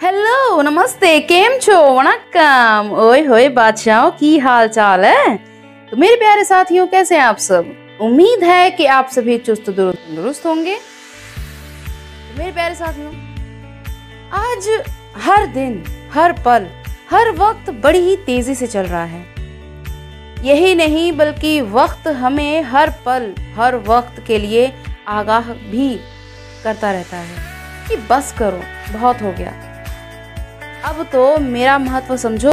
Hello नमस्ते, केम छो? वणक्कम ओए, होए, बादशाहों, की हाल चाल है? तो मेरे प्यारे साथियों, कैसे हैं आप सब? उम्मीद है कि आप सभी चुस्त, दुरुस्त दुरुस्त होंगे। तो मेरे प्यारे साथियों, आज हर दिन, हर पल, हर वक्त बड़ी ही तेज़ी से चल रहा है। यही नहीं, बल्कि वक्त हमें हर पल, हर वक्त के लिए आगाह भी करता रहता है कि बस करो, बहुत हो गया। अब तो मेरा महत्व समझो।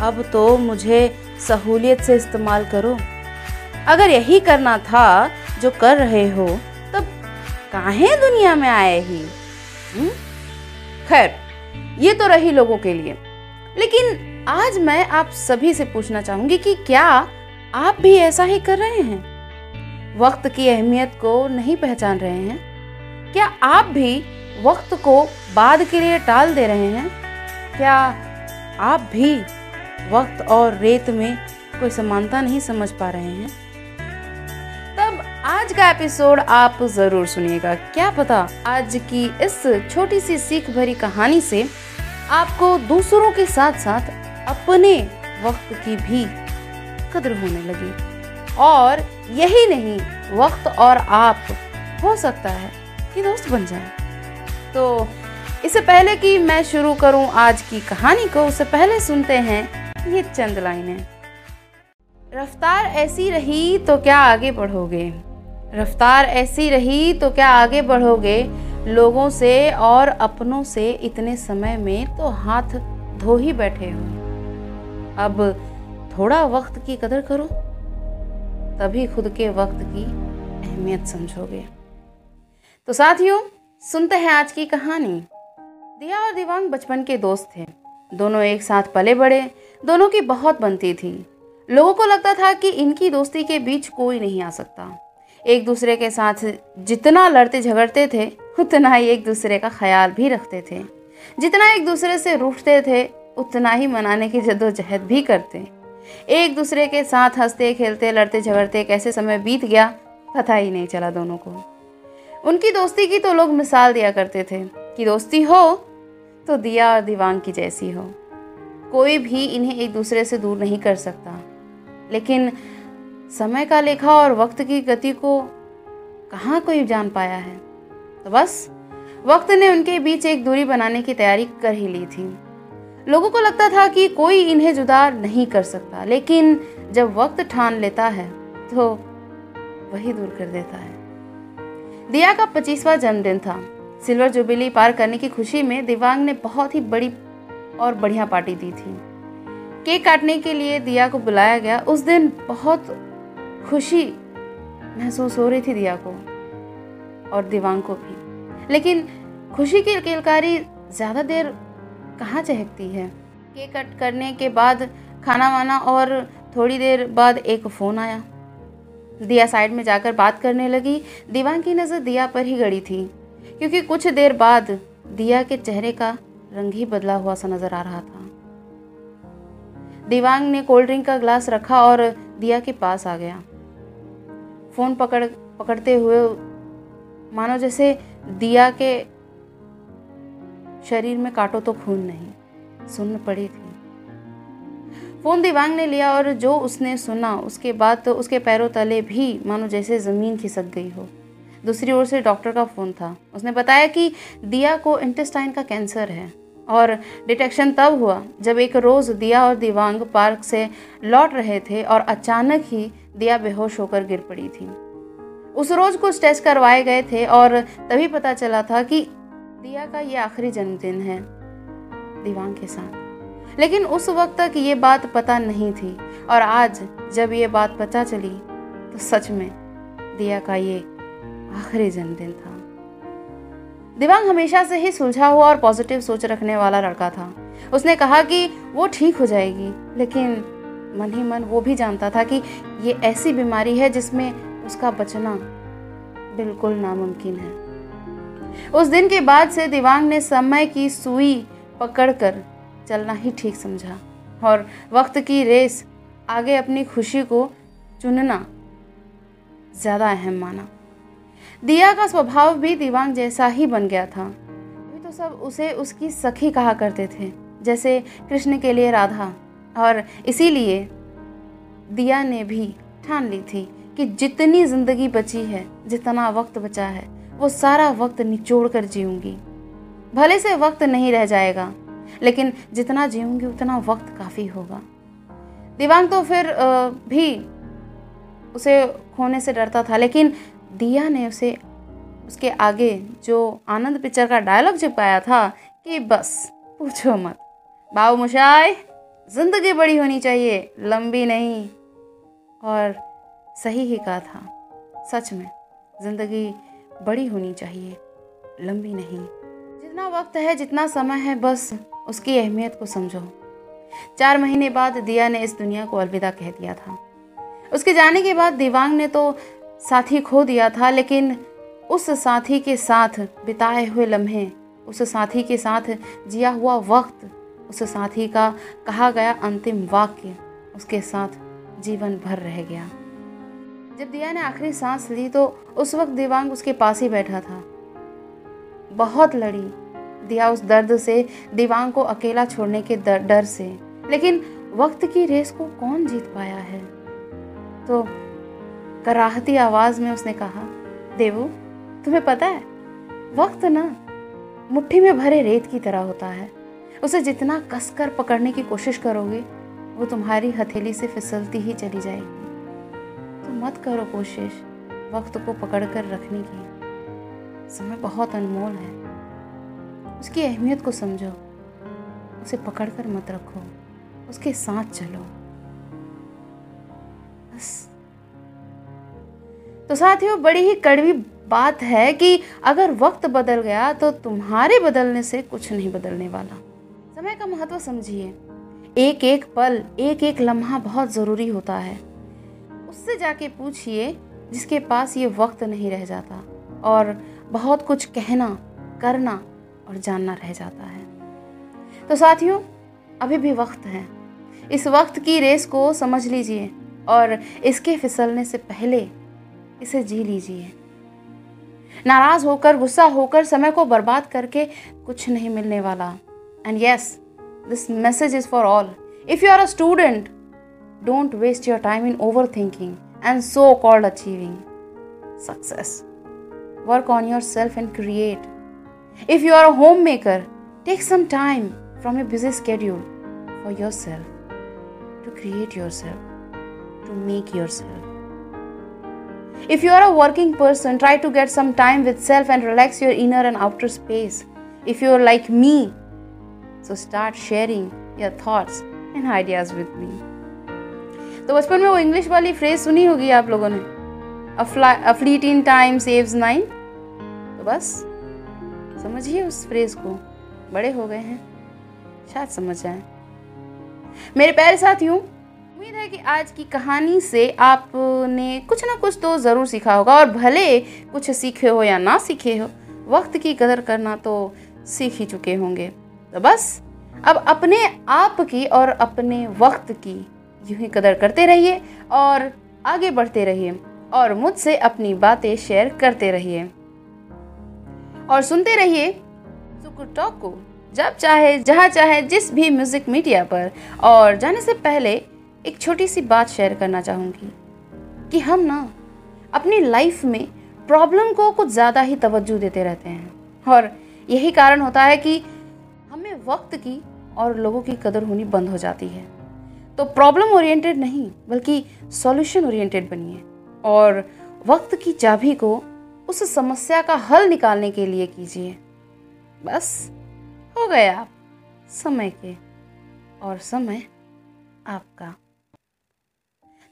अब तो मुझे सहूलियत से इस्तेमाल करो। अगर यही करना था जो कर रहे हो, तब काहे दुनिया में आए ही? हम्म? खैर, ये तो रही लोगों के लिए। लेकिन आज मैं आप सभी से पूछना चाहूँगी कि क्या आप भी ऐसा ही कर रहे हैं? वक्त की अहमियत को नहीं पहचान रहे हैं? क्या आप भी वक्त को बाद के लिए टाल दे रहे हैं? क्या आप भी वक्त और रेत में कोई समानता नहीं समझ पा रहे हैं? तब आज का एपिसोड आप ज़रूर सुनिएगा। क्या पता आज की इस छोटी सी सीख भरी कहानी से आपको दूसरों के साथ साथ अपने वक्त की भी कदर होने लगी। और यही नहीं, वक्त और आप, हो सकता है कि दोस्त बन जाए। तो इससे पहले कि मैं शुरू करूँ आज की कहानी को उससे पहले सुनते हैं, ये चंद लाइनें। रफ्तार ऐसी रही तो क्या आगे बढ़ोगे? रफ्तार ऐसी रही तो क्या आगे बढ़ोगे? लोगों से और अपनों से इतने समय में तो हाथ धो ही बैठे हो। अब थोड़ा वक्त की कदर करो, तभी खुद के वक्त की अहमियत समझोगे। तो साथियों, सुनते हैं आज की कहानी। दिया और दिवांग बचपन के दोस्त थे। दोनों एक साथ पले बड़े, दोनों की बहुत बनती थी। लोगों को लगता था कि इनकी दोस्ती के बीच कोई नहीं आ सकता। एक दूसरे के साथ जितना लड़ते झगड़ते थे, उतना ही एक दूसरे का ख्याल भी रखते थे। जितना एक दूसरे से रूठते थे, उतना ही मनाने की जद्दोजहद भी करते। एक दूसरे के साथ हँसते, खेलते, लड़ते, झगड़ते कैसे समय बीत गया, पता ही नहीं चला दोनों को। उनकी दोस्ती की तो लोग मिसाल दिया करते थे कि दोस्ती हो तो दिया और दीवान की जैसी हो। कोई भी इन्हें एक दूसरे से दूर नहीं कर सकता। लेकिन समय का लेखा और वक्त की गति को कहाँ कोई जान पाया है? तो बस, वक्त ने उनके बीच एक दूरी बनाने की तैयारी कर ही ली थी। लोगों को लगता था कि कोई इन्हें जुदा नहीं कर सकता, लेकिन जब वक्त ठान लेता है तो वही दूर कर देता है। दिया का पच्चीसवा जन्मदिन था। सिल्वर जुबिली पार करने की खुशी में दिवांग ने बहुत ही बड़ी और बढ़िया पार्टी दी थी। केक काटने के लिए दिया को बुलाया गया। उस दिन बहुत खुशी महसूस हो रही थी दिया को और दिवांग को भी। लेकिन खुशी की किलकारी ज़्यादा देर कहाँ चहकती है? केक कट करने के बाद खाना वाना और थोड़ी देर बाद एक फ़ोन आया। दिया साइड में जाकर बात करने लगी। दीवान की नज़र दिया पर ही गड़ी थी। क्योंकि कुछ देर बाद दिया के चेहरे का रंग ही बदला हुआ सा नज़र आ रहा था। दीवांग ने कोल्ड ड्रिंक का ग्लास रखा और दिया के पास आ गया। फ़ोन पकड़, पकड़ते हुए मानो जैसे दिया के शरीर में काटो तो खून नहीं सुन पड़ी थी। फ़ोन दिवांग ने लिया और जो उसने सुना, उसके बाद तो उसके पैरों तले भी मानो जैसे ज़मीन खिसक गई हो। दूसरी ओर से डॉक्टर का फ़ोन था। उसने बताया कि दिया को इंटेस्टाइन का कैंसर है और डिटेक्शन तब हुआ जब एक रोज़ दिया और दिवांग पार्क से लौट रहे थे और अचानक ही दिया बेहोश होकर गिर पड़ी थी। उस रोज़ कुछ टेस्ट करवाए गए थे और तभी पता चला था कि दिया का ये आखिरी जन्मदिन है दिवांग के साथ। लेकिन उस वक्त तक ये बात पता नहीं थी और आज जब ये बात पता चली तो सच में दिया का ये आखिरी जन्मदिन था। दिवांग हमेशा से ही सुलझा हुआ और पॉजिटिव सोच रखने वाला लड़का था। उसने कहा कि वो ठीक हो जाएगी, लेकिन मन ही मन वो भी जानता था कि ये ऐसी बीमारी है जिसमें उसका बचना बिल्कुल नामुमकिन है। उस दिन के बाद से दिवांग ने समय की सुई पकड़कर चलना ही ठीक समझा और वक्त की रेस आगे अपनी खुशी को चुनना ज़्यादा अहम माना। दिया का स्वभाव भी दिवांग जैसा ही बन गया था। अभी तो सब उसे उसकी सखी कहा करते थे, जैसे कृष्ण के लिए राधा। और इसीलिए दिया ने भी ठान ली थी कि जितनी ज़िंदगी बची है, जितना वक्त बचा है, वो सारा वक्त निचोड़ कर जीऊँगी। भले से वक्त नहीं रह जाएगा, लेकिन जितना जीऊँगी, उतना वक्त काफ़ी होगा। दिवांग तो फिर भी उसे खोने से डरता था, लेकिन दिया ने उसे, उसके आगे जो आनंद पिक्चर का डायलॉग चिपकाया था कि बस, पूछो मत। बाबू मुशाई ज़िंदगी बड़ी होनी चाहिए, लंबी नहीं। और सही ही कहा था, सच में, ज़िंदगी बड़ी होनी चाहिए, लंबी नहीं। जितना वक्त है, जितना समय है, बस उसकी अहमियत को समझो। चार महीने बाद दिया ने इस दुनिया को अलविदा कह दिया था। उसके जाने के बाद दिवांग ने तो साथी खो दिया था, लेकिन उस साथी के साथ बिताए हुए लम्हे, उस साथी के साथ जिया हुआ वक्त, उस साथी का कहा गया अंतिम वाक्य उसके साथ जीवन भर रह गया। जब दिया ने आखिरी सांस ली तो उस वक्त दिवांग उसके पास ही बैठा था। बहुत लड़ी, दिया उस दर्द से, दिवांग को अकेला छोड़ने के डर से। लेकिन वक्त की रेस को कौन जीत पाया है? तो कराहती आवाज़ में उसने कहा, देवू, तुम्हें पता है, वक्त ना मुट्ठी में भरे रेत की तरह होता है। उसे जितना कसकर पकड़ने की कोशिश करोगे, वो तुम्हारी हथेली से फिसलती ही चली जाएगी। तो मत करो कोशिश वक्त को पकड़ कर रखने की। समय बहुत अनमोल है। उसकी अहमियत को समझो। उसे पकड़कर मत रखो। उसके साथ चलो। बस तो साथियों बड़ी ही कड़वी बात है कि अगर वक्त बदल गया तो तुम्हारे बदलने से कुछ नहीं बदलने वाला। समय का महत्व समझिए। एक एक पल एक एक लम्हा बहुत ज़रूरी होता है। उससे जाके पूछिए जिसके पास ये वक्त नहीं रह जाता और बहुत कुछ कहना, करना और जानना रह जाता है। तो साथियों, अभी भी वक्त है। इस वक्त की रेस को समझ लीजिए और इसके फिसलने से पहले इसे जी लीजिए। नाराज़ होकर, गुस्सा होकर समय को बर्बाद करके कुछ नहीं मिलने वाला। And yes this message is for all if you are a student don't waste your time in over thinking and so called achieving success work on your self and create if you are a home maker take some time from your busy schedule for your self to create your self to make your yourself. If you are a working person, try to get some time with self and relax your inner and outer space. If you are like me, so start sharing your thoughts and ideas with me. तो बचपन में वो English वाली phrase सुनी होगी आप लोगों ने a fleet in time saves nine तो बस समझिए उस फ्रेज को बड़े हो गए हैं शायद समझ जाए मेरे प्यारे साथियों उम्मीद है कि आज की कहानी से आपने कुछ ना कुछ तो ज़रूर सीखा होगा और भले कुछ सीखे हो या ना सीखे हो, वक्त की कदर करना तो सीख ही चुके होंगे। तो बस, अब अपने आप की और अपने वक्त की यूँ ही कदर करते रहिए और आगे बढ़ते रहिए और मुझसे अपनी बातें शेयर करते रहिए। और सुनते रहिए टॉक को, जब चाहे, जहाँ चाहे, जिस भी म्यूज़िक मीडिया पर। और जाने से पहले एक छोटी सी बात शेयर करना चाहूँगी कि हम ना अपनी लाइफ में प्रॉब्लम को कुछ ज़्यादा ही तवज्जो देते रहते हैं। और यही कारण होता है कि हमें वक्त की और लोगों की कदर होनी बंद हो जाती है। तो प्रॉब्लम ओरिएंटेड नहीं, बल्कि सॉल्यूशन ओरिएंटेड बनिए। और वक्त की चाबी को उस समस्या का हल निकालने के लिए कीजिए। बस, हो गए आप, समय के। और समय आपका।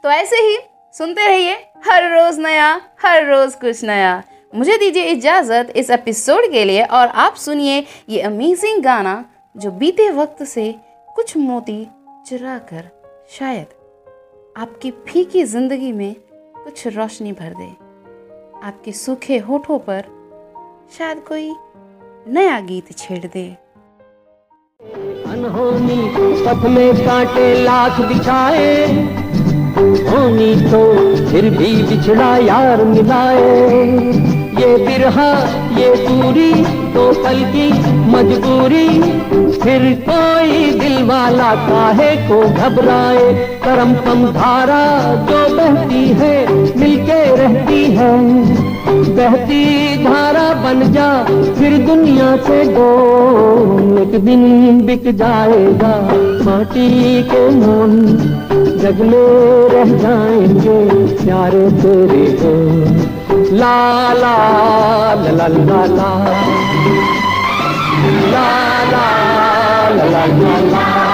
तो ऐसे ही सुनते रहिए, हर रोज नया, हर रोज कुछ नया। मुझे दीजिए इजाज़त इस एपिसोड के लिए और आप सुनिए ये अमेजिंग गाना जो बीते वक्त से कुछ मोती चुरा कर शायद आपकी फीकी ज़िंदगी में कुछ रोशनी भर दे। आपके सूखे होठों पर शायद कोई नया गीत छेड़ दे। अनहोनी सपने काटे लाख बिछाए। होनी तो फिर भी बिछड़ा यार मिलाए। ये बिरहा, ये दूरी तो पल की मजबूरी। फिर कोई दिल वाला काहे को घबराए? करम कम धारा जो बहती है, मिलके रहती है। बहती धारा बन जा, फिर दुनिया से दो एक दिन बिक जाएगा। माटी के मोन जग में रह जाएँगे प्यारे तेरे ला ला ला ला ला। ला ला ला ला ला ला।